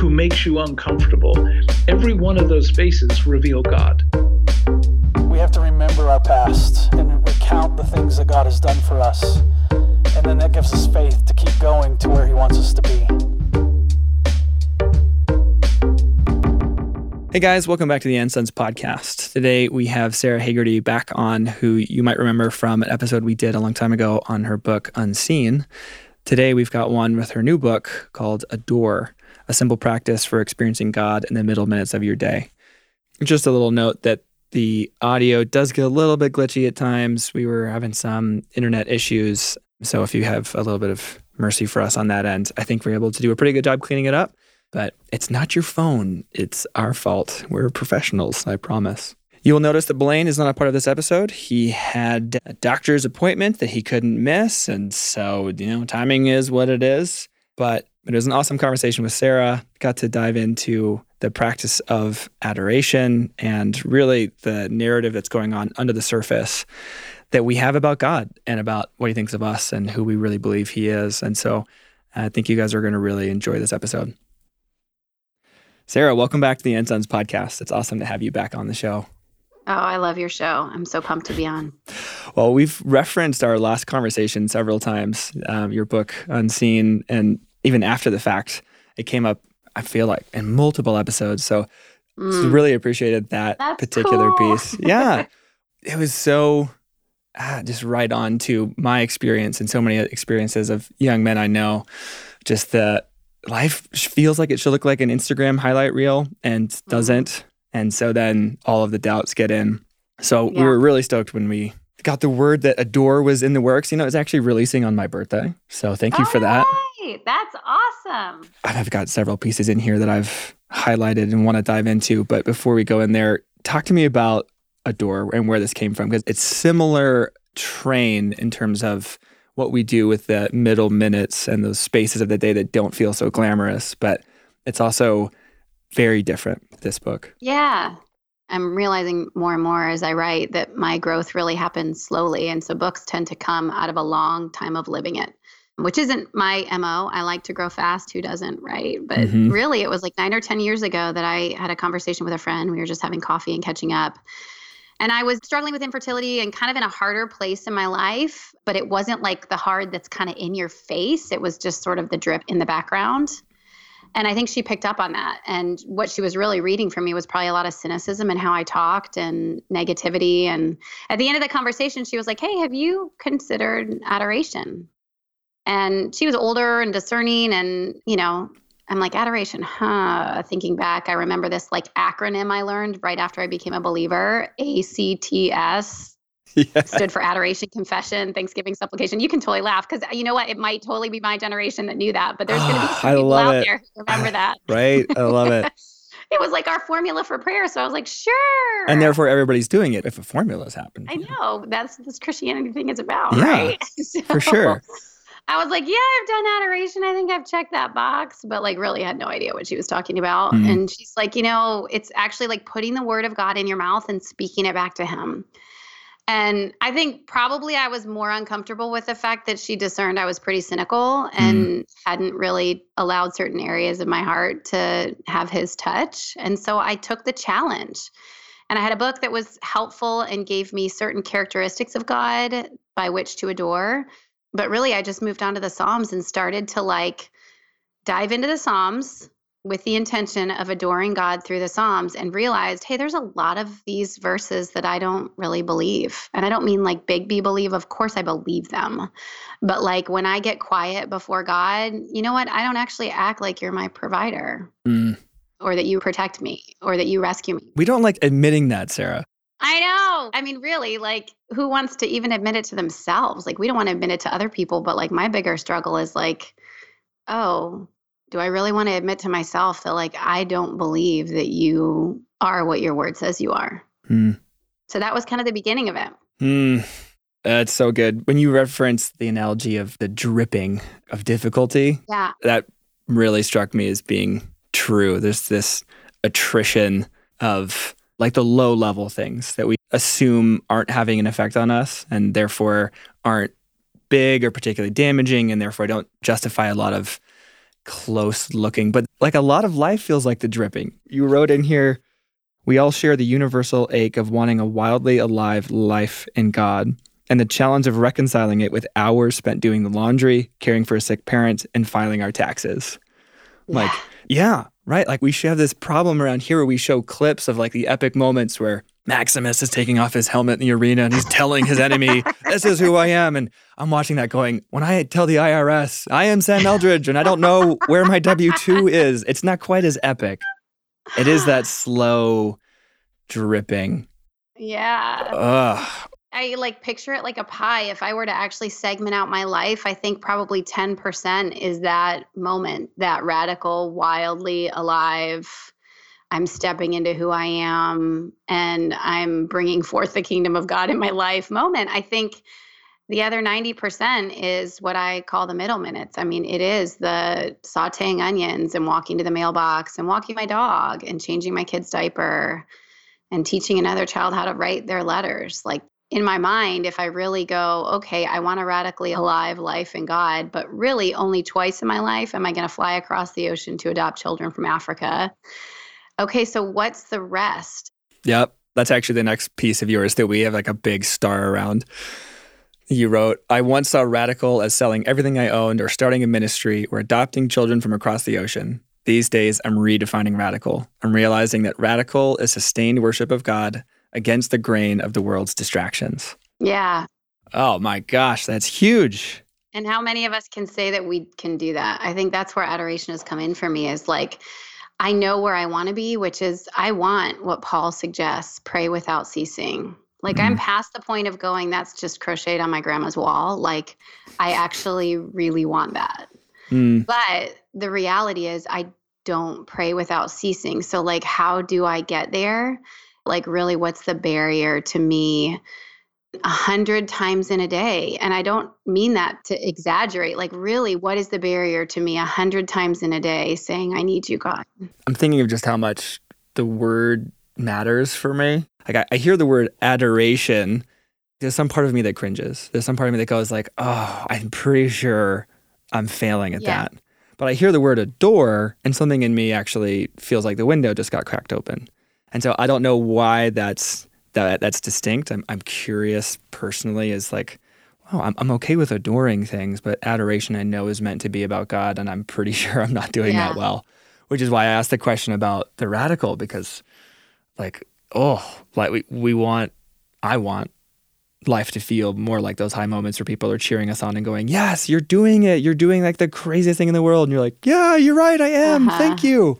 who makes you uncomfortable. Every one of those faces reveal God. We have to remember our past and recount the things that God has done for us. And then that gives us faith to keep going to where He wants us to be. Hey guys, welcome back to the Ensigns podcast. Today we have Sara Hagerty back on, who you might remember from an episode we did a long time ago on her book Unseen. Today we've got one with her new book called Adore, a simple practice for experiencing God in the middle minutes of your day. Just a little note that the audio does get a little bit glitchy at times. We were having some internet issues. So if you have a little bit of mercy for us on that end, I think we're able to do a pretty good job cleaning it up. But it's not your phone, it's our fault. We're professionals, I promise. You will notice that Blaine is not a part of this episode. He had a doctor's appointment that he couldn't miss. And so, you know, timing is what it is. But it was an awesome conversation with Sara. Got to dive into the practice of adoration and really the narrative that's going on under the surface that we have about God and about what he thinks of us and who we really believe he is. And so I think you guys are going to really enjoy this episode. Sara, welcome back to the Ensigns podcast. It's awesome to have you back on the show. Oh, I love your show. I'm so pumped to be on. Well, we've referenced our last conversation several times, um, your book, Unseen, and even after the fact, it came up, I feel like, in multiple episodes. So mm. really appreciated that That's particular cool. piece. Yeah. it was so ah, just right on to my experience and so many experiences of young men I know. Just the life feels like it should look like an Instagram highlight reel and Mm-hmm. doesn't. And so then all of the doubts get in. So we were really stoked when we got the word that Adore was in the works. You know, it's actually releasing on my birthday. So thank you for that. Right. That's awesome. I've got several pieces in here that I've highlighted and want to dive into. But before we go in there, talk to me about Adore and where this came from because it's similar train in terms of what we do with the middle minutes and those spaces of the day that don't feel so glamorous, but it's also very different this book. Yeah. I'm realizing more and more as I write that my growth really happens slowly. And so books tend to come out of a long time of living it, which isn't my MO. I like to grow fast. Who doesn't, right? But Mhm. really, it was like nine or 10 years ago that I had a conversation with a friend. We were just having coffee and catching up. And I was struggling with infertility and kind of in a harder place in my life, but it wasn't like the hard that's kind of in your face. It was just sort of the drip in the background. And I think she picked up on that. And what she was really reading from me was probably a lot of cynicism and how I talked and negativity. And at the end of the conversation, she was like, Hey, have you considered adoration? And she was older and discerning. And, you know, I'm like, adoration, huh? Thinking back, I remember this like acronym I learned right after I became a believer ACTS Yeah. stood for adoration, confession, thanksgiving, supplication. You can totally laugh because you know what? It might totally be my generation that knew that, but there's going to be Ah, some I people love out it. there who remember that. Right? I love it. It was like our formula for prayer. So I was like, sure. And therefore, everybody's doing it if a formula's happened. I know that's this Christianity thing is about, Yeah, right? For sure. I was like, yeah, I've done adoration. I think I've checked that box, but like really had no idea what she was talking about. Mhm. And she's like, you know, it's actually like putting the word of God in your mouth and speaking it back to him. And I think probably I was more uncomfortable with the fact that she discerned I was pretty cynical and hadn't really allowed certain areas of my heart to have his touch. And so I took the challenge. And I had a book that was helpful and gave me certain characteristics of God by which to adore. But really, I just moved on to the Psalms and started to like dive into the Psalms with the intention of adoring God through the Psalms and realized, hey, there's a lot of these verses that I don't really believe. And I don't mean like big B believe. Of course, I believe them. But like when I get quiet before God, you know what? I don't actually act like you're my provider Mm. or that you protect me or that you rescue me. We don't like admitting that, Sara. I know. I mean, really, like, who wants to even admit it to themselves? Like, we don't want to admit it to other people, but like, my bigger struggle is like, oh, do I really want to admit to myself that, like, I don't believe that you are what your word says you are? Hmm. So that was kind of the beginning of it. Hmm. That's so good. When you reference the analogy of the dripping of difficulty, Yeah. that really struck me as being true. There's this attrition of like the low level things that we assume aren't having an effect on us and therefore aren't big or particularly damaging and therefore don't justify a lot of close looking. But like a lot of life feels like the dripping. You wrote in here, we all share the universal ache of wanting a wildly alive life in God and the challenge of reconciling it with hours spent doing the laundry, caring for a sick parent, and filing our taxes. Like, yeah, right. Like we should have this problem around here where we show clips of like the epic moments where Maximus is taking off his helmet in the arena and he's telling his enemy, This is who I am. And I'm watching that going, When I tell the IRS, I am Sam Eldredge and I don't know where my W 2 is, it's not quite as epic. It is that slow dripping. Yeah. Ugh. I like picture it like a pie. If I were to actually segment out my life, I think probably 10% is that moment, that radical, wildly alive. I'm stepping into who I am and I'm bringing forth the kingdom of God in my life moment. I think the other 90% is what I call the middle minutes. I mean, it is the sauteing onions and walking to the mailbox and walking my dog and changing my kid's diaper and teaching another child how to write their letters. Like in my mind, if I really go, okay, I want a radically alive life in God, but really only twice in my life am I going to fly across the ocean to adopt children from Africa. Okay, so what's the rest? Yep. That's actually the next piece of yours that we have like a big star around. You wrote, I once saw radical as selling everything I owned or starting a ministry or adopting children from across the ocean. These days, I'm redefining radical. I'm realizing that radical is sustained worship of God against the grain of the world's distractions. Yeah. Oh my gosh, that's huge. And how many of us can say that we can do that? I think that's where adoration has come in for me is like, I know where I want to be, which is I want what Paul suggests pray without ceasing. Like, I'm past the point of going, that's just crocheted on my grandma's wall. Like, I actually really want that. Mm, But the reality is, I don't pray without ceasing. So, like, how do I get there? Like, really, what's the barrier to me a hundred times in a day? And I don't mean that to exaggerate. Like, really, what is the barrier to me a hundred times in a day saying, I need you, God? I'm thinking of just how much the word matters for me. Like I, I hear the word adoration. There's some part of me that cringes. There's some part of me that goes like, oh, I'm pretty sure I'm failing at Yeah. that. But I hear the word adore and something in me actually feels like the window just got cracked open. And so I don't know why that's that that's distinct. I'm I'm curious personally is like, oh, I'm I'm okay with adoring things, but adoration I know is meant to be about God and I'm pretty sure I'm not doing that well. Which is why I asked the question about the radical because like, oh, like we, we want I want life to feel more like those high moments where people are cheering us on and going, Yes, you're doing it. You're doing like the craziest thing in the world. And you're like, Yeah, you're right, I am. Uh-huh. Thank you.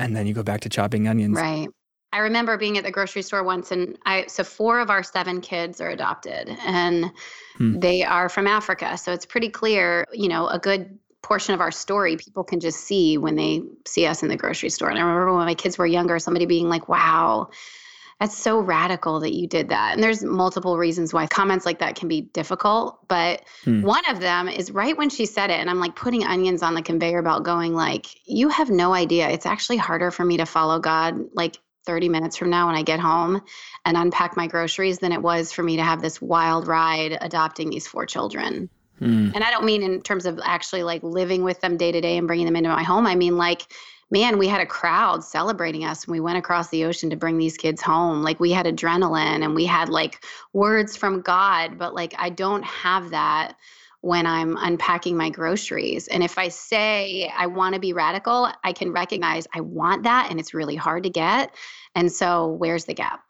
And then you go back to chopping onions. Right. I remember being at the grocery store once, and I so four of our seven kids are adopted, and Hmm. they are from Africa. So it's pretty clear, you know, a good portion of our story people can just see when they see us in the grocery store. And I remember when my kids were younger, somebody being like, "Wow." That's so radical that you did that. And there's multiple reasons why comments like that can be difficult. But Hmm. one of them is right when she said it, and I'm like putting onions on the conveyor belt, going like, you have no idea. It's actually harder for me to follow God like 30 minutes from now when I get home and unpack my groceries than it was for me to have this wild ride adopting these four children. Hmm. And I don't mean in terms of actually like living with them day to day and bringing them into my home. I mean like, man, we had a crowd celebrating us when we went across the ocean to bring these kids home. Like we had adrenaline and we had like words from God, but like I don't have that when I'm unpacking my groceries. And if I say I want to be radical, I can recognize I want that and it's really hard to get. And so where's the gap?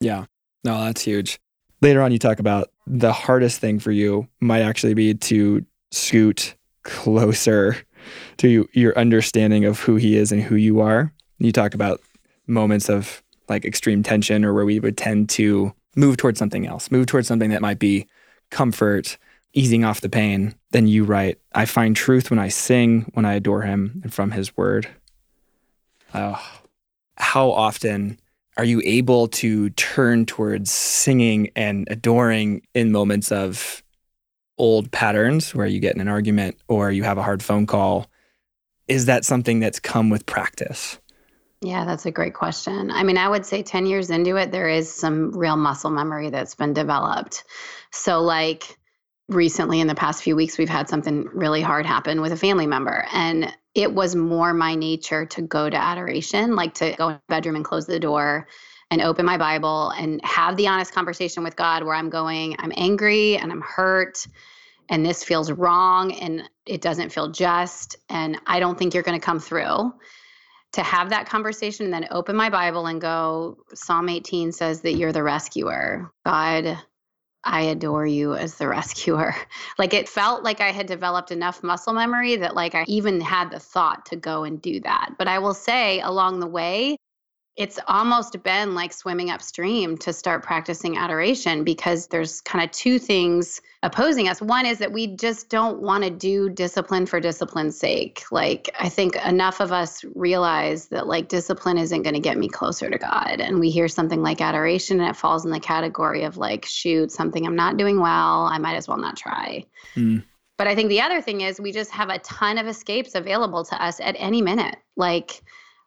Yeah. No, that's huge. Later on, you talk about the hardest thing for you might actually be to scoot closer to your understanding of who he is and who you are. You talk about moments of like extreme tension or where we would tend to move towards something else, move towards something that might be comfort easing off the pain, then you write, I find truth when I sing, when I adore him, and from his word. Oh, how often are you able to turn towards singing and adoring in moments of old patterns where you get in an argument or you have a hard phone call? Is that something that's come with practice? Yeah, that's a great question. I mean, I would say 10 years into it, there is some real muscle memory that's been developed. So, like, recently in the past few weeks, we've had something really hard happen with a family member. And it was more my nature to go to adoration, like to go in the bedroom and close the door and open my Bible and have the honest conversation with God where I'm going, I'm angry and I'm hurt and this feels wrong and it doesn't feel just and I don't think you're going to come through. To have that conversation and then open my Bible and go, Psalm 18 says that you're the rescuer. God, I adore you as the rescuer. Like it felt like I had developed enough muscle memory that like I even had the thought to go and do that. But I will say along the way, it's almost been like swimming upstream to start practicing adoration because there's kind of two things opposing us. One is that we just don't want to do discipline for discipline's sake. Like, I think enough of us realize that like discipline isn't going to get me closer to God. And we hear something like adoration and it falls in the category of like, shoot, something I'm not doing well. I might as well not try. Mm. But I think the other thing is we just have a ton of escapes available to us at any minute. Like,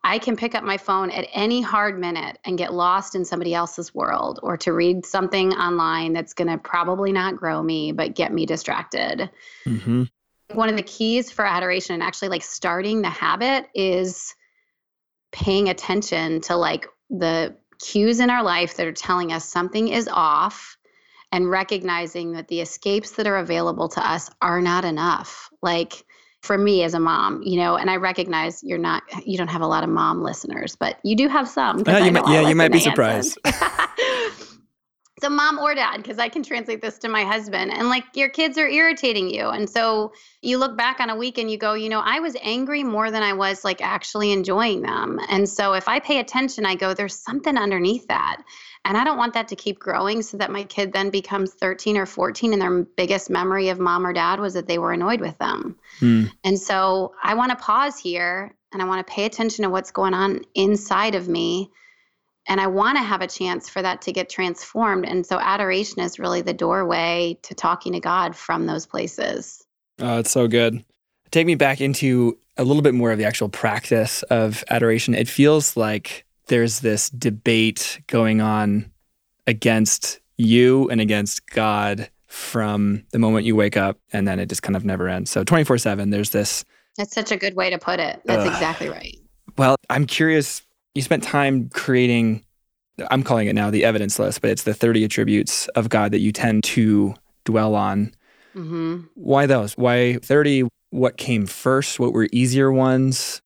I can pick up my phone at any hard minute and get lost in somebody else's world or to read something online that's going to probably not grow me, but get me distracted. Mm-hmm. One of the keys for adoration and actually like starting the habit is paying attention to like the cues in our life that are telling us something is off and recognizing that the escapes that are available to us are not enough. Like, for me as a mom, you know, and I recognize you're not, you don't have a lot of mom listeners, but you do have some. Uh, you might, yeah, you might be surprised. so mom or dad because i can translate this to my husband and like your kids are irritating you and so you look back on a week and you go you know i was angry more than i was like actually enjoying them and so if i pay attention i go there's something underneath that and I don't want that to keep growing so that my kid then becomes 13 or 14 and their biggest memory of mom or dad was that they were annoyed with them. Mm. And so I want to pause here and I want to pay attention to what's going on inside of me. And I want to have a chance for that to get transformed. And so adoration is really the doorway to talking to God from those places. Oh, it's so good. Take me back into a little bit more of the actual practice of adoration. It feels like there's this debate going on against you and against God from the moment you wake up and then it just kind of never ends. So 24 7, there's this. That's such a good way to put it. That's uh, exactly right. Well, I'm curious. You spent time creating, I'm calling it now the evidence list, but it's the 30 attributes of God that you tend to dwell on. Mm-hmm. Why those? Why 30? What came first? What were easier ones?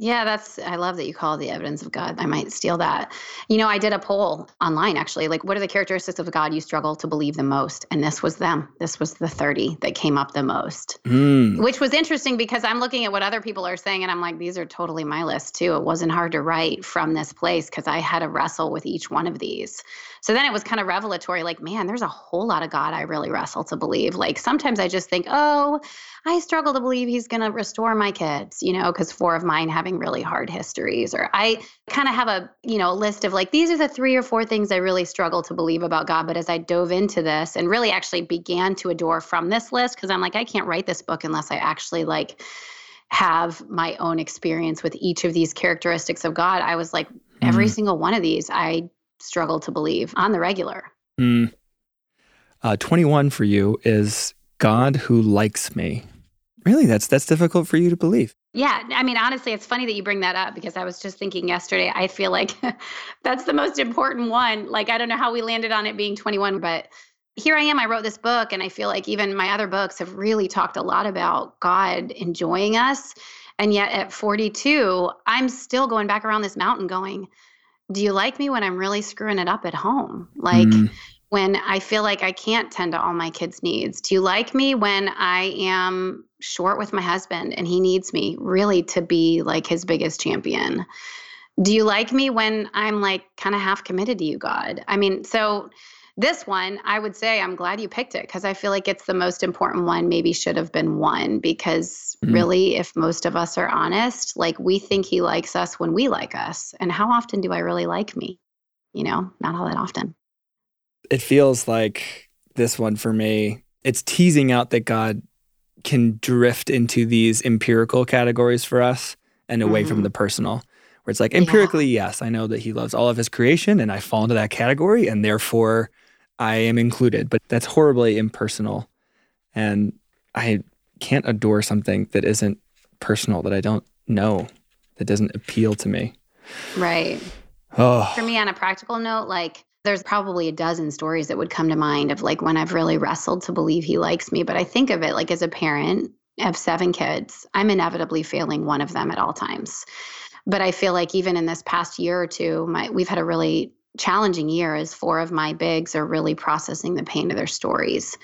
Yeah, that's, I love that you call it the evidence of God. I might steal that. You know, I did a poll online actually, like, what are the characteristics of God you struggle to believe the most? And this was them. This was the 30 that came up the most, mm. which was interesting because I'm looking at what other people are saying and I'm like, these are totally my list too. It wasn't hard to write from this place because I had to wrestle with each one of these. So then it was kind of revelatory like, man, there's a whole lot of God I really wrestle to believe. Like sometimes I just think, oh, I struggle to believe he's going to restore my kids, you know, because four of mine having really hard histories. Or I kind of have a, you know, list of like, these are the three or four things I really struggle to believe about God. But as I dove into this and really actually began to adore from this list, because I'm like, I can't write this book unless I actually like, have my own experience with each of these characteristics of God, I was like, every mm. single one of these, I struggle to believe on the regular. Mm. Uh, 21 for you is God who likes me. Really, that's that's difficult for you to believe. Yeah, I mean, honestly, it's funny that you bring that up because I was just thinking yesterday. I feel like that's the most important one. Like, I don't know how we landed on it being 21, but here I am. I wrote this book, and I feel like even my other books have really talked a lot about God enjoying us. And yet at 42, I'm still going back around this mountain going, do you like me when I'm really screwing it up at home? Like mm. When I feel like I can't tend to all my kids' needs? Do you like me when I am short with my husband and he needs me really to be like his biggest champion? Do you like me when I'm like kind of half committed to you, God? I mean, so this one, I would say I'm glad you picked it because I feel like it's the most important one, maybe should have been one. Because mm. really, if most of us are honest, like we think he likes us when we like us. And how often do I really like me? You know, not all that often. It feels like this one for me, it's teasing out that God can drift into these empirical categories for us and away mm-hmm. from the personal where it's like empirically yeah. yes i know that he loves all of his creation and i fall into that category and therefore i am included but that's horribly impersonal. And i can't adore something that isn't personal that i don't know that doesn't appeal to me. Right. Oh. For me on a practical note like there's probably a dozen stories that would come to mind of like when I've really wrestled to believe he likes me. But I think of it like as a parent of seven kids, I'm inevitably failing one of them at all times. But I feel like even in this past year or two, my we've had a really challenging year as four of my bigs are really processing the pain of their stories.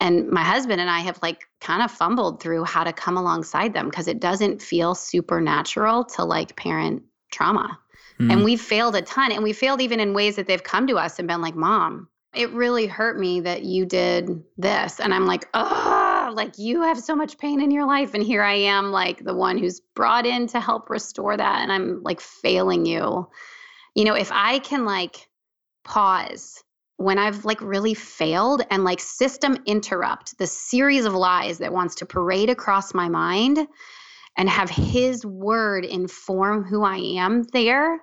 And my husband and I have like kind of fumbled through how to come alongside them because it doesn't feel supernatural to like parent trauma. Mm. And we've failed a ton. And we failed even in ways that they've come to us and been like, Mom, it really hurt me that you did this. And I'm like, oh, like you have so much pain in your life. And here I am, like the one who's brought in to help restore that. And I'm like failing you. You know, if I can like pause when I've like really failed and like system interrupt the series of lies that wants to parade across my mind and have his word inform who I am there,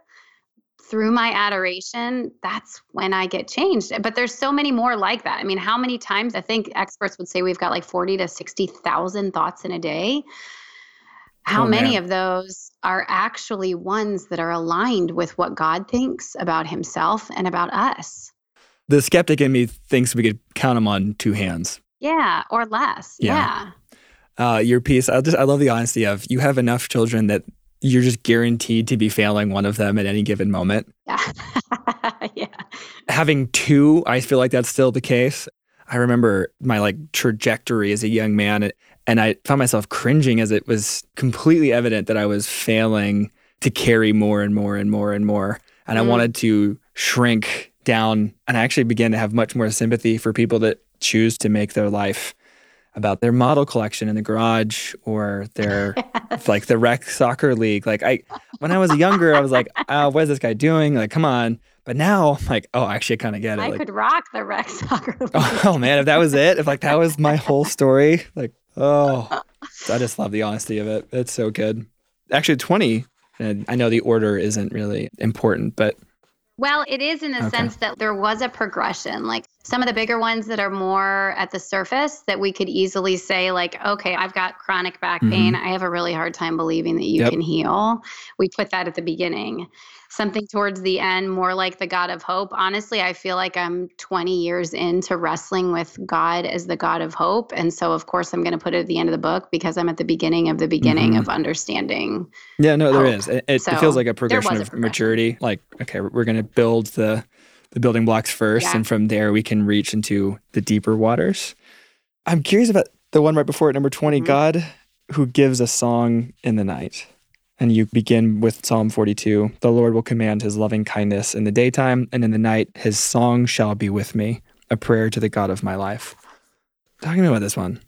through my adoration, that's when I get changed. But there's so many more like that. I mean, how many times I think experts would say we've got like 40 to 60,000 thoughts in a day. How oh, many man. of those are actually ones that are aligned with what God thinks about himself and about us? The skeptic in me thinks we could count them on two hands. Yeah, or less. Yeah. yeah. Uh, your piece, I just I love the honesty of you have enough children that you're just guaranteed to be failing one of them at any given moment. Yeah. yeah. Having two, I feel like that's still the case. I remember my like trajectory as a young man and I found myself cringing as it was completely evident that I was failing to carry more and more and more and more. And mm. I wanted to shrink down and I actually began to have much more sympathy for people that choose to make their life about their model collection in the garage or their like the rec soccer league. Like I when I was younger, I was like, oh, what is this guy doing? Like, come on. But now I'm like, oh, actually I kind of get it. I like, could rock the rec soccer league. Oh, man, if that was it, if like that was my whole story, like, oh I just love the honesty of it. It's so good. Actually 20, and I know the order isn't really important, but well, it is in the okay. sense that there was a progression. Like some of the bigger ones that are more at the surface that we could easily say, like, okay, I've got chronic back pain. Mm-hmm. I have a really hard time believing that you yep. can heal. We put that at the beginning something towards the end more like the God of hope. Honestly, I feel like I'm 20 years into wrestling with God as the God of hope. And so, of course, I'm going to put it at the end of the book because I'm at the beginning of the beginning mm-hmm. of understanding. Yeah, no, there is. It, it, so, it feels like a progression of progression. maturity. Like, okay, we're going to build the the building blocks first, yeah. and from there we can reach into the deeper waters. I'm curious about the one right before it, number 20, mm-hmm. God who gives a song in the night. And you begin with Psalm 42 The Lord will command his loving kindness in the daytime, and in the night his song shall be with me, a prayer to the God of my life. Talk to me about this one.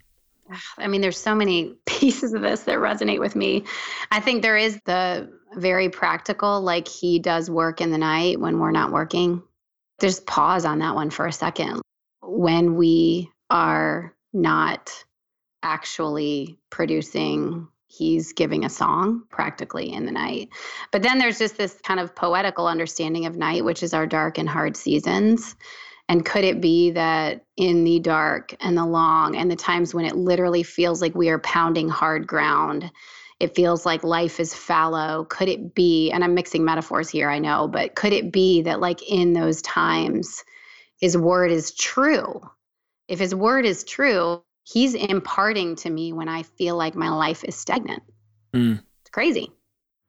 I mean, there's so many pieces of this that resonate with me. I think there is the very practical, like he does work in the night when we're not working. Just pause on that one for a second. When we are not actually producing he's giving a song practically in the night. But then there's just this kind of poetical understanding of night, which is our dark and hard seasons. And could it be that in the dark and the long and the times when it literally feels like we are pounding hard ground, it feels like life is fallow? Could it be, and I'm mixing metaphors here, I know, but could it be that, like, in those times, his word is true? If his word is true, he's imparting to me when I feel like my life is stagnant. Mm. It's crazy.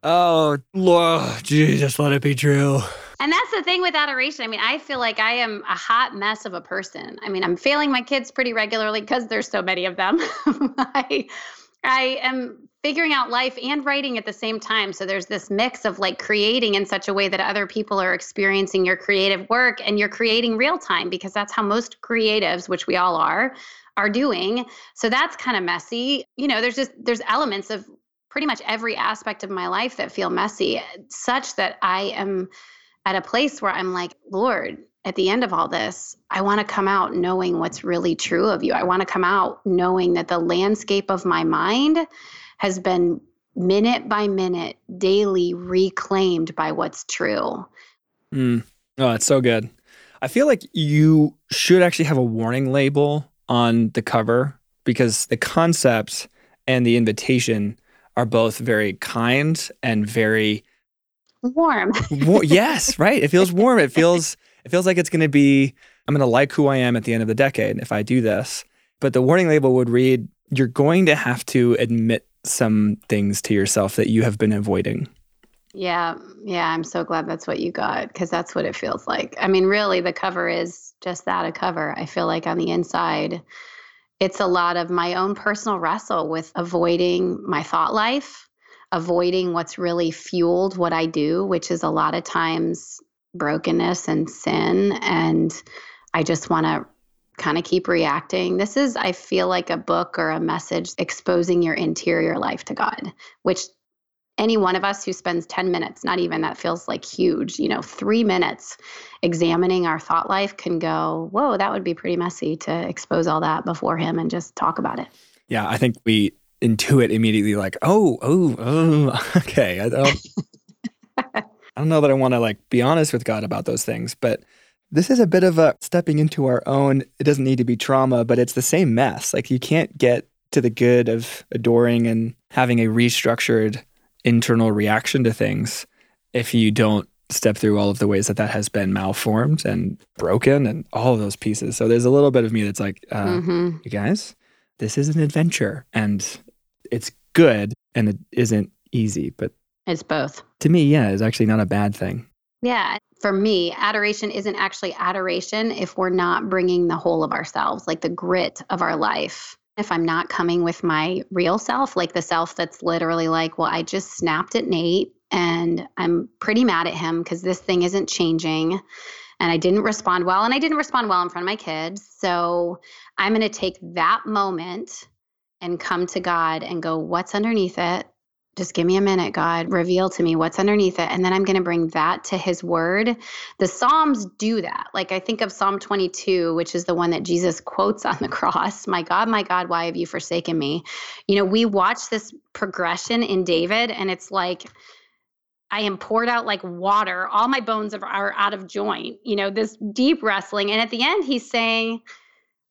Oh, Lord, Jesus, let it be true. And that's the thing with adoration. I mean, I feel like I am a hot mess of a person. I mean, I'm failing my kids pretty regularly because there's so many of them. I, I am figuring out life and writing at the same time. So there's this mix of like creating in such a way that other people are experiencing your creative work and you're creating real time because that's how most creatives, which we all are, are doing. So that's kind of messy. You know, there's just there's elements of pretty much every aspect of my life that feel messy such that I am at a place where I'm like, Lord, at the end of all this, I want to come out knowing what's really true of you. I want to come out knowing that the landscape of my mind has been minute by minute, daily reclaimed by what's true. Mm. Oh, it's so good. I feel like you should actually have a warning label on the cover because the concept and the invitation are both very kind and very warm. war- yes, right. It feels warm. It feels it feels like it's going to be I'm going to like who I am at the end of the decade if I do this. But the warning label would read you're going to have to admit some things to yourself that you have been avoiding. Yeah, yeah, I'm so glad that's what you got because that's what it feels like. I mean, really, the cover is just that a cover. I feel like on the inside, it's a lot of my own personal wrestle with avoiding my thought life, avoiding what's really fueled what I do, which is a lot of times brokenness and sin. And I just want to kind of keep reacting. This is, I feel like, a book or a message exposing your interior life to God, which any one of us who spends 10 minutes, not even that feels like huge, you know, three minutes examining our thought life can go, whoa, that would be pretty messy to expose all that before Him and just talk about it. Yeah, I think we intuit immediately like, oh, oh, oh, okay. I don't, I don't know that I want to like be honest with God about those things, but this is a bit of a stepping into our own. It doesn't need to be trauma, but it's the same mess. Like you can't get to the good of adoring and having a restructured internal reaction to things if you don't step through all of the ways that that has been malformed and broken and all of those pieces. So there's a little bit of me that's like, uh, mm-hmm. you guys, this is an adventure and it's good and it isn't easy, but it's both. To me, yeah, it's actually not a bad thing. Yeah for me, adoration isn't actually adoration if we're not bringing the whole of ourselves, like the grit of our life. If I'm not coming with my real self, like the self that's literally like, well, I just snapped at Nate and I'm pretty mad at him because this thing isn't changing and I didn't respond well and I didn't respond well in front of my kids. So I'm going to take that moment and come to God and go, what's underneath it? Just give me a minute, God, reveal to me what's underneath it. And then I'm going to bring that to his word. The Psalms do that. Like I think of Psalm 22, which is the one that Jesus quotes on the cross My God, my God, why have you forsaken me? You know, we watch this progression in David, and it's like, I am poured out like water. All my bones are out of joint, you know, this deep wrestling. And at the end, he's saying,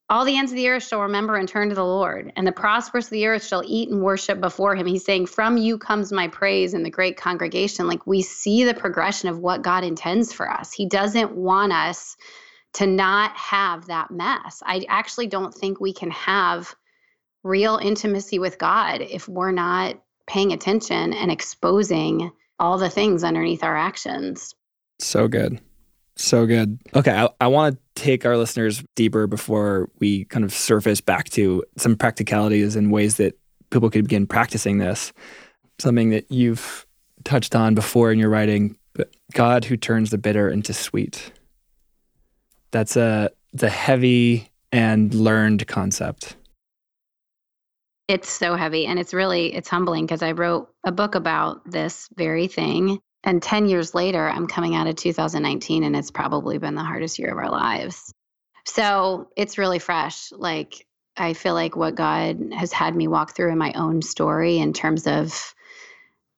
all the ends of the earth shall remember and turn to the Lord, and the prosperous of the earth shall eat and worship before him. He's saying, From you comes my praise in the great congregation. Like we see the progression of what God intends for us. He doesn't want us to not have that mess. I actually don't think we can have real intimacy with God if we're not paying attention and exposing all the things underneath our actions. So good. So good. Okay, I, I want to take our listeners deeper before we kind of surface back to some practicalities and ways that people could begin practicing this. Something that you've touched on before in your writing, but God who turns the bitter into sweet. That's a the heavy and learned concept. It's so heavy and it's really it's humbling because I wrote a book about this very thing and 10 years later, I'm coming out of 2019 and it's probably been the hardest year of our lives. So it's really fresh. Like, I feel like what God has had me walk through in my own story in terms of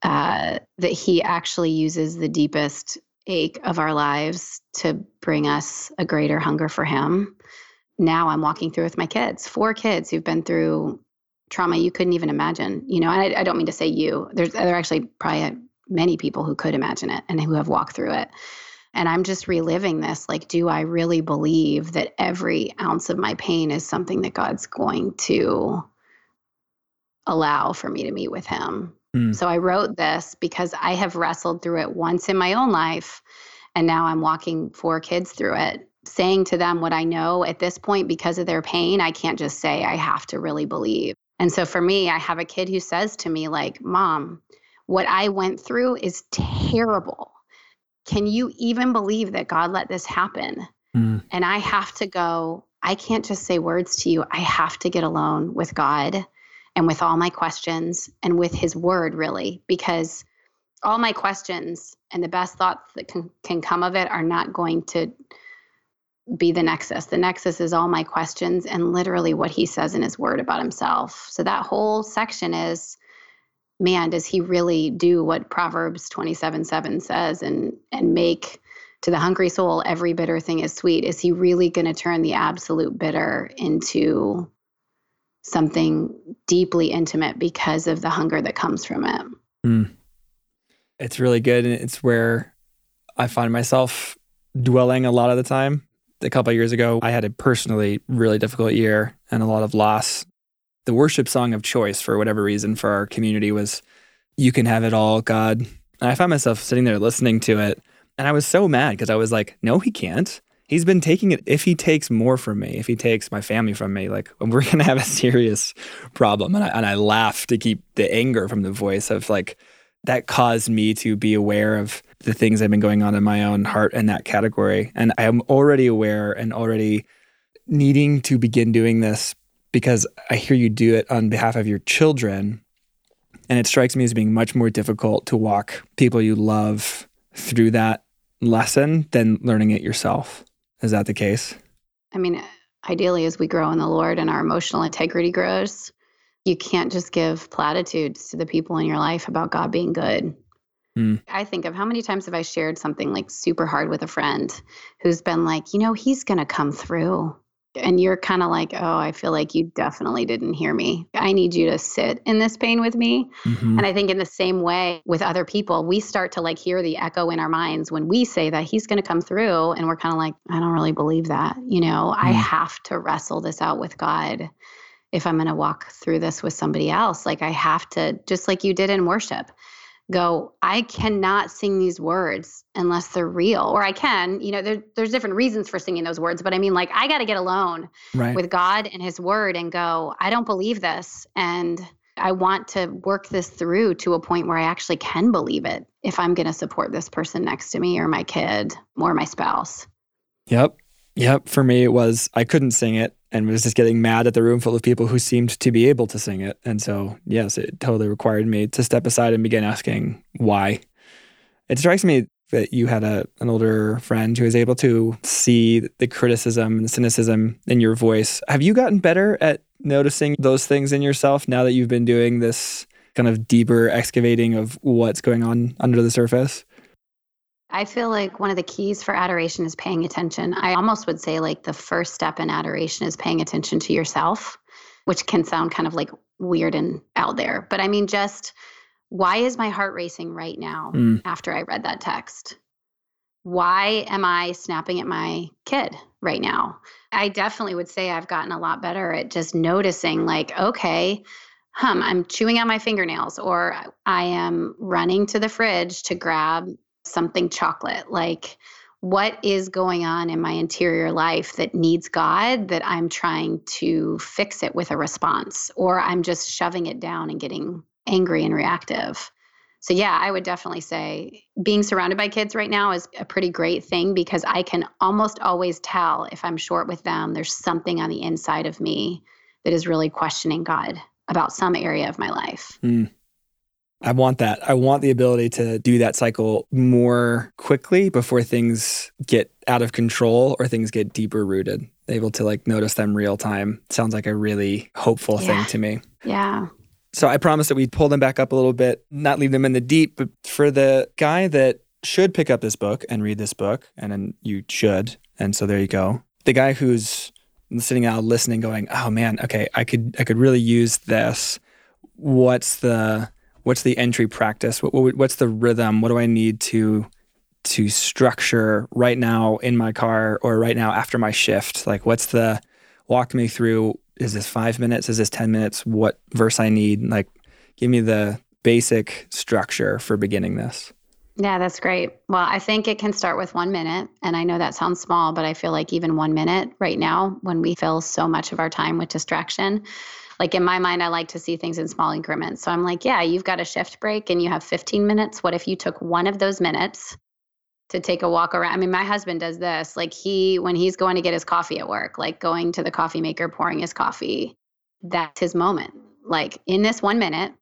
uh, that He actually uses the deepest ache of our lives to bring us a greater hunger for Him. Now I'm walking through with my kids, four kids who've been through trauma you couldn't even imagine. You know, I, I don't mean to say you. There's there actually probably many people who could imagine it and who have walked through it. And I'm just reliving this. Like, do I really believe that every ounce of my pain is something that God's going to allow for me to meet with Him? Mm. So I wrote this because I have wrestled through it once in my own life. And now I'm walking four kids through it, saying to them what I know at this point because of their pain. I can't just say I have to really believe. And so for me, I have a kid who says to me, like, Mom, what I went through is terrible. Can you even believe that God let this happen? Mm. And I have to go, I can't just say words to you. I have to get alone with God and with all my questions and with His Word, really, because all my questions and the best thoughts that can, can come of it are not going to be the nexus. The nexus is all my questions and literally what he says in his word about himself. So that whole section is man, does he really do what Proverbs 27 7 says and and make to the hungry soul every bitter thing is sweet? Is he really going to turn the absolute bitter into something deeply intimate because of the hunger that comes from it? Mm. It's really good. And it's where I find myself dwelling a lot of the time. A couple years ago, I had a personally really difficult year and a lot of loss the worship song of choice for whatever reason for our community was You Can Have It All, God. And I found myself sitting there listening to it. And I was so mad because I was like, no, he can't. He's been taking it. If he takes more from me, if he takes my family from me, like we're going to have a serious problem. And I, and I laugh to keep the anger from the voice of like, that caused me to be aware of the things have been going on in my own heart in that category. And I am already aware and already needing to begin doing this because I hear you do it on behalf of your children. And it strikes me as being much more difficult to walk people you love through that lesson than learning it yourself. Is that the case? I mean, ideally, as we grow in the Lord and our emotional integrity grows, you can't just give platitudes to the people in your life about God being good. Mm. I think of how many times have I shared something like super hard with a friend who's been like, you know, he's going to come through and you're kind of like, oh, I feel like you definitely didn't hear me. I need you to sit in this pain with me. Mm-hmm. And I think in the same way with other people, we start to like hear the echo in our minds when we say that he's going to come through. And we're kind of like, I don't really believe that. You know, mm-hmm. I have to wrestle this out with God if I'm going to walk through this with somebody else. Like I have to, just like you did in worship go, I cannot sing these words unless they're real. Or I can, you know, there, there's different reasons for singing those words, but I mean, like, I got to get alone right. with God and His Word and go, I don't believe this. And I want to work this through to a point where I actually can believe it if I'm going to support this person next to me or my kid or my spouse. Yep. Yep. For me, it was I couldn't sing it and was just getting mad at the room full of people who seemed to be able to sing it. And so, yes, it totally required me to step aside and begin asking why. It strikes me that you had a, an older friend who was able to see the criticism and the cynicism in your voice. Have you gotten better at noticing those things in yourself now that you've been doing this kind of deeper excavating of what's going on under the surface? I feel like one of the keys for adoration is paying attention. I almost would say, like, the first step in adoration is paying attention to yourself, which can sound kind of like weird and out there. But I mean, just why is my heart racing right now mm. after I read that text? Why am I snapping at my kid right now? I definitely would say I've gotten a lot better at just noticing, like, okay, hum, I'm chewing on my fingernails, or I am running to the fridge to grab something chocolate like what is going on in my interior life that needs God that I'm trying to fix it with a response, or I'm just shoving it down and getting angry and reactive. So, yeah, I would definitely say being surrounded by kids right now is a pretty great thing because I can almost always tell if I'm short with them, there's something on the inside of me that is really questioning God about some area of my life. Mm. I want that. I want the ability to do that cycle more quickly before things get out of control or things get deeper rooted. Able to like notice them real time sounds like a really hopeful yeah. thing to me. Yeah. So I promise that we'd pull them back up a little bit, not leave them in the deep, but for the guy that should pick up this book and read this book, and then you should. And so there you go. The guy who's sitting out listening, going, Oh man, okay, I could I could really use this. What's the what's the entry practice? What, what, what's the rhythm? What do I need to to structure right now in my car or right now after my shift? Like, what's the walk me through? Is this five minutes? Is this ten minutes? What verse I need? Like, give me the basic structure for beginning this. Yeah, that's great. Well, I think it can start with one minute. And I know that sounds small, but I feel like even one minute right now, when we fill so much of our time with distraction, Like in my mind, I like to see things in small increments. So I'm like, yeah, you've got a shift break and you have 15 minutes. What if you took one of those minutes to take a walk around? I mean, my husband does this. Like he, when he's going to get his coffee at work, like going to the coffee maker, pouring his coffee, that's his moment. Like in this one minute,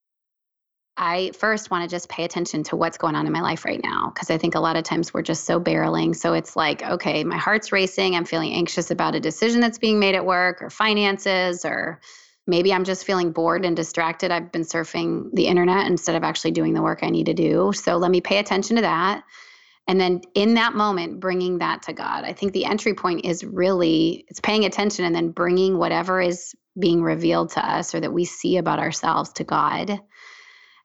I first want to just pay attention to what's going on in my life right now because I think a lot of times we're just so barreling. So it's like, okay, my heart's racing. I'm feeling anxious about a decision that's being made at work or finances, or maybe I'm just feeling bored and distracted. I've been surfing the internet instead of actually doing the work I need to do. So let me pay attention to that. And then in that moment, bringing that to God. I think the entry point is really it's paying attention and then bringing whatever is being revealed to us or that we see about ourselves to God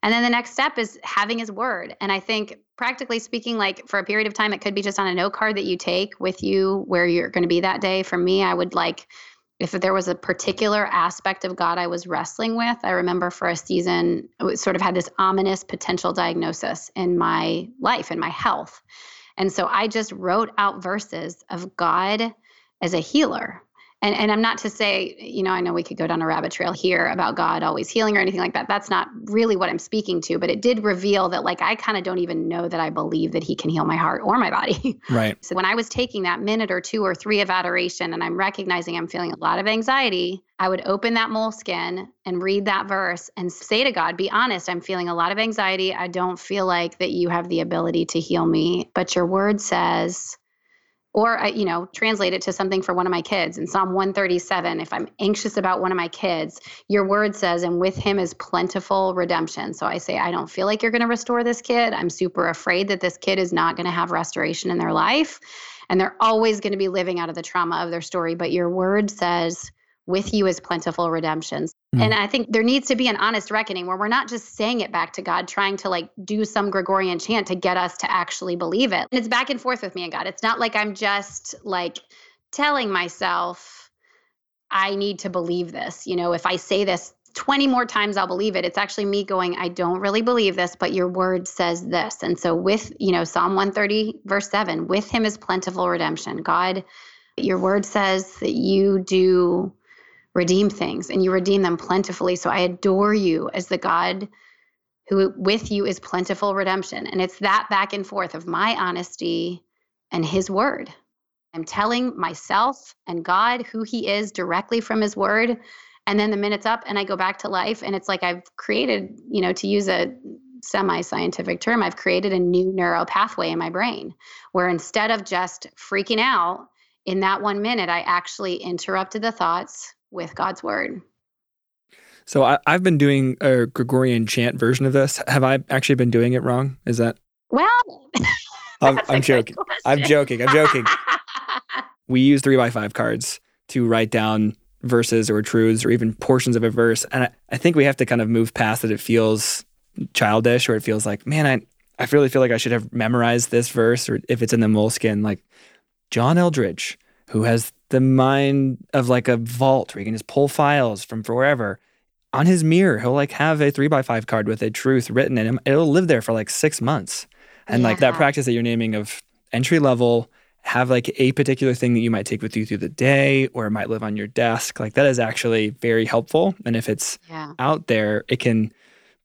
and then the next step is having his word. And I think, practically speaking, like for a period of time, it could be just on a note card that you take with you where you're going to be that day. For me, I would like, if there was a particular aspect of God I was wrestling with, I remember for a season, it sort of had this ominous potential diagnosis in my life, in my health. And so I just wrote out verses of God as a healer and and I'm not to say, you know, I know we could go down a rabbit trail here about God always healing or anything like that. That's not really what I'm speaking to, but it did reveal that like I kind of don't even know that I believe that he can heal my heart or my body. Right. so when I was taking that minute or two or three of adoration and I'm recognizing I'm feeling a lot of anxiety, I would open that moleskin and read that verse and say to God, be honest, I'm feeling a lot of anxiety. I don't feel like that you have the ability to heal me, but your word says or I, you know translate it to something for one of my kids. In psalm 137 if i'm anxious about one of my kids your word says and with him is plentiful redemption. So i say i don't feel like you're going to restore this kid. I'm super afraid that this kid is not going to have restoration in their life. And they're always going to be living out of the trauma of their story. But your word says with you is plentiful redemptions. Mm. And I think there needs to be an honest reckoning where we're not just saying it back to God, trying to like do some Gregorian chant to get us to actually believe it. And it's back and forth with me and God. It's not like I'm just like telling myself, I need to believe this. You know, if I say this 20 more times I'll believe it. It's actually me going, I don't really believe this, but your word says this. And so with, you know, Psalm 130 verse 7, with him is plentiful redemption. God, your word says that you do redeem things and you redeem them plentifully. So I adore you as the God who with you is plentiful redemption. And it's that back and forth of my honesty and his word. I'm telling myself and God who he is directly from his word. And then the minute's up and I go back to life. And it's like I've created, you know, to use a semi scientific term, I've created a new neural pathway in my brain where instead of just freaking out in that one minute, I actually interrupted the thoughts, with God's word. So I, have been doing a Gregorian chant version of this. Have I actually been doing it wrong? Is that? Well, I'm, I'm joking. I'm joking. I'm joking. we use three by five cards to write down verses or truths or even portions of a verse. And I, I think we have to kind of move past that. It feels childish or it feels like, man, I, I really feel like I should have memorized this verse or if it's in the moleskin, like John Eldredge, who has the mind of like a vault where you can just pull files from forever. On his mirror, he'll like have a three by five card with a truth written in him. It'll live there for like six months. And yeah. like that practice that you're naming of entry level, have like a particular thing that you might take with you through the day or it might live on your desk. Like that is actually very helpful. And if it's yeah. out there, it can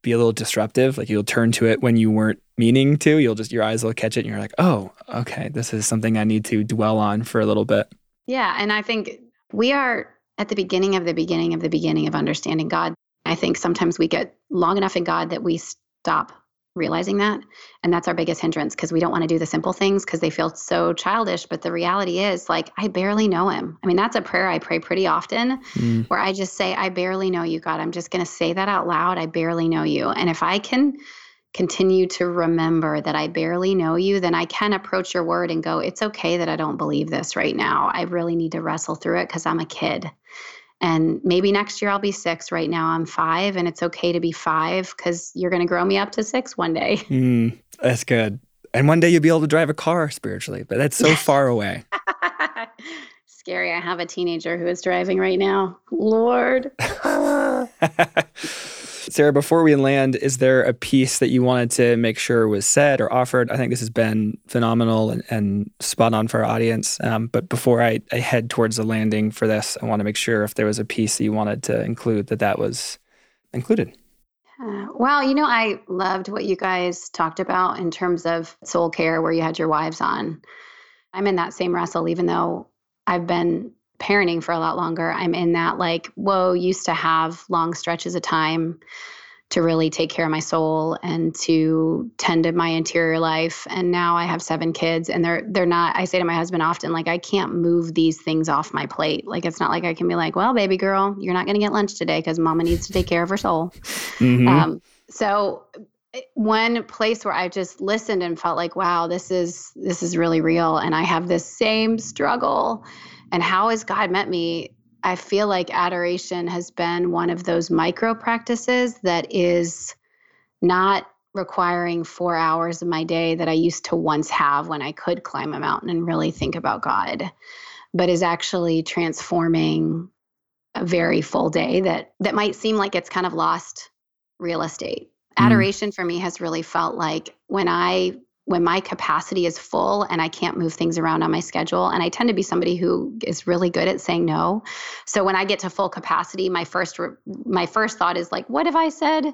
be a little disruptive. Like you'll turn to it when you weren't meaning to. You'll just, your eyes will catch it and you're like, oh, okay, this is something I need to dwell on for a little bit. Yeah. And I think we are at the beginning of the beginning of the beginning of understanding God. I think sometimes we get long enough in God that we stop realizing that. And that's our biggest hindrance because we don't want to do the simple things because they feel so childish. But the reality is, like, I barely know him. I mean, that's a prayer I pray pretty often mm. where I just say, I barely know you, God. I'm just going to say that out loud. I barely know you. And if I can continue to remember that I barely know you, then I can approach your word and go, it's okay that I don't believe this right now. I really need to wrestle through it because I'm a kid. And maybe next year I'll be six. Right now I'm five, and it's okay to be five because you're going to grow me up to six one day. Mm, that's good. And one day you'll be able to drive a car spiritually, but that's so far away. Scary. I have a teenager who is driving right now. Lord. Sara, before we land, is there a piece that you wanted to make sure was said or offered? I think this has been phenomenal and, and spot on for our audience. Um, but before I, I head towards the landing for this, I want to make sure if there was a piece that you wanted to include, that that was included. Uh, well, you know, I loved what you guys talked about in terms of soul care, where you had your wives on. I'm in that same wrestle, even though I've been parenting for a lot longer. I'm in that, like, whoa, used to have long stretches of time to really take care of my soul and to tend to my interior life and now i have seven kids and they're they're not i say to my husband often like i can't move these things off my plate like it's not like i can be like well baby girl you're not going to get lunch today because mama needs to take care of her soul mm-hmm. um, so eh, one place where i just listened and felt like wow this is this is really real and i have this same struggle and how has god met me I feel like adoration has been one of those micro practices that is not requiring four hours of my day that I used to once have when I could climb a mountain and really think about God, but is actually transforming a very full day that that might seem like it's kind of lost real estate. Mm. Adoration mm. for me has really felt like when I when my capacity is full and I can't move things around on my schedule. And I tend to be somebody who is really good at saying no. So when I get to full capacity, my first my first thought is like, what have I said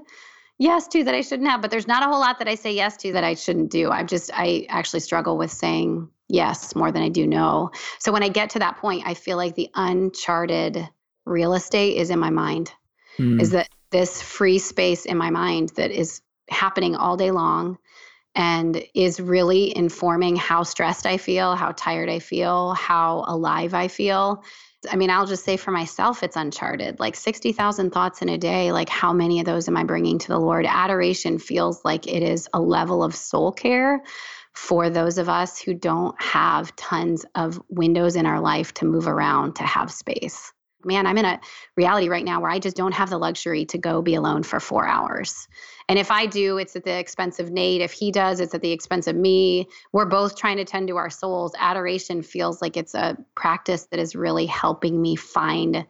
yes to that I shouldn't have? But there's not a whole lot that I say yes to that I shouldn't do. I'm just I actually struggle with saying yes more than I do no. So when I get to that point, I feel like the uncharted real estate is in my mind. Mm. Is that this free space in my mind that is happening all day long and is really informing how stressed I feel, how tired I feel, how alive I feel. I mean, I'll just say for myself, it's uncharted. Like 60,000 thoughts in a day, like how many of those am I bringing to the Lord? Adoration feels like it is a level of soul care for those of us who don't have tons of windows in our life to move around to have space man, I'm in a reality right now where I just don't have the luxury to go be alone for four hours. And if I do, it's at the expense of Nate. If he does, it's at the expense of me. We're both trying to tend to our souls. Adoration feels like it's a practice that is really helping me find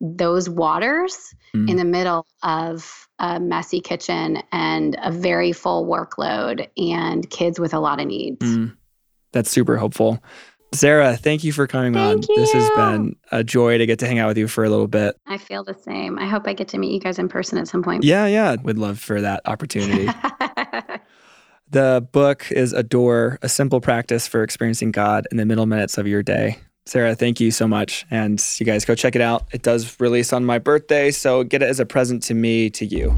those waters mm. in the middle of a messy kitchen and a very full workload and kids with a lot of needs. Mm. That's super helpful. Sara, thank you for coming thank on. You. This has been a joy to get to hang out with you for a little bit. I feel the same. I hope I get to meet you guys in person at some point. Yeah, yeah. Would love for that opportunity. the book is Adore, a simple practice for experiencing God in the middle minutes of your day. Sara, thank you so much. And you guys go check it out. It does release on my birthday, so get it as a present to me, to you.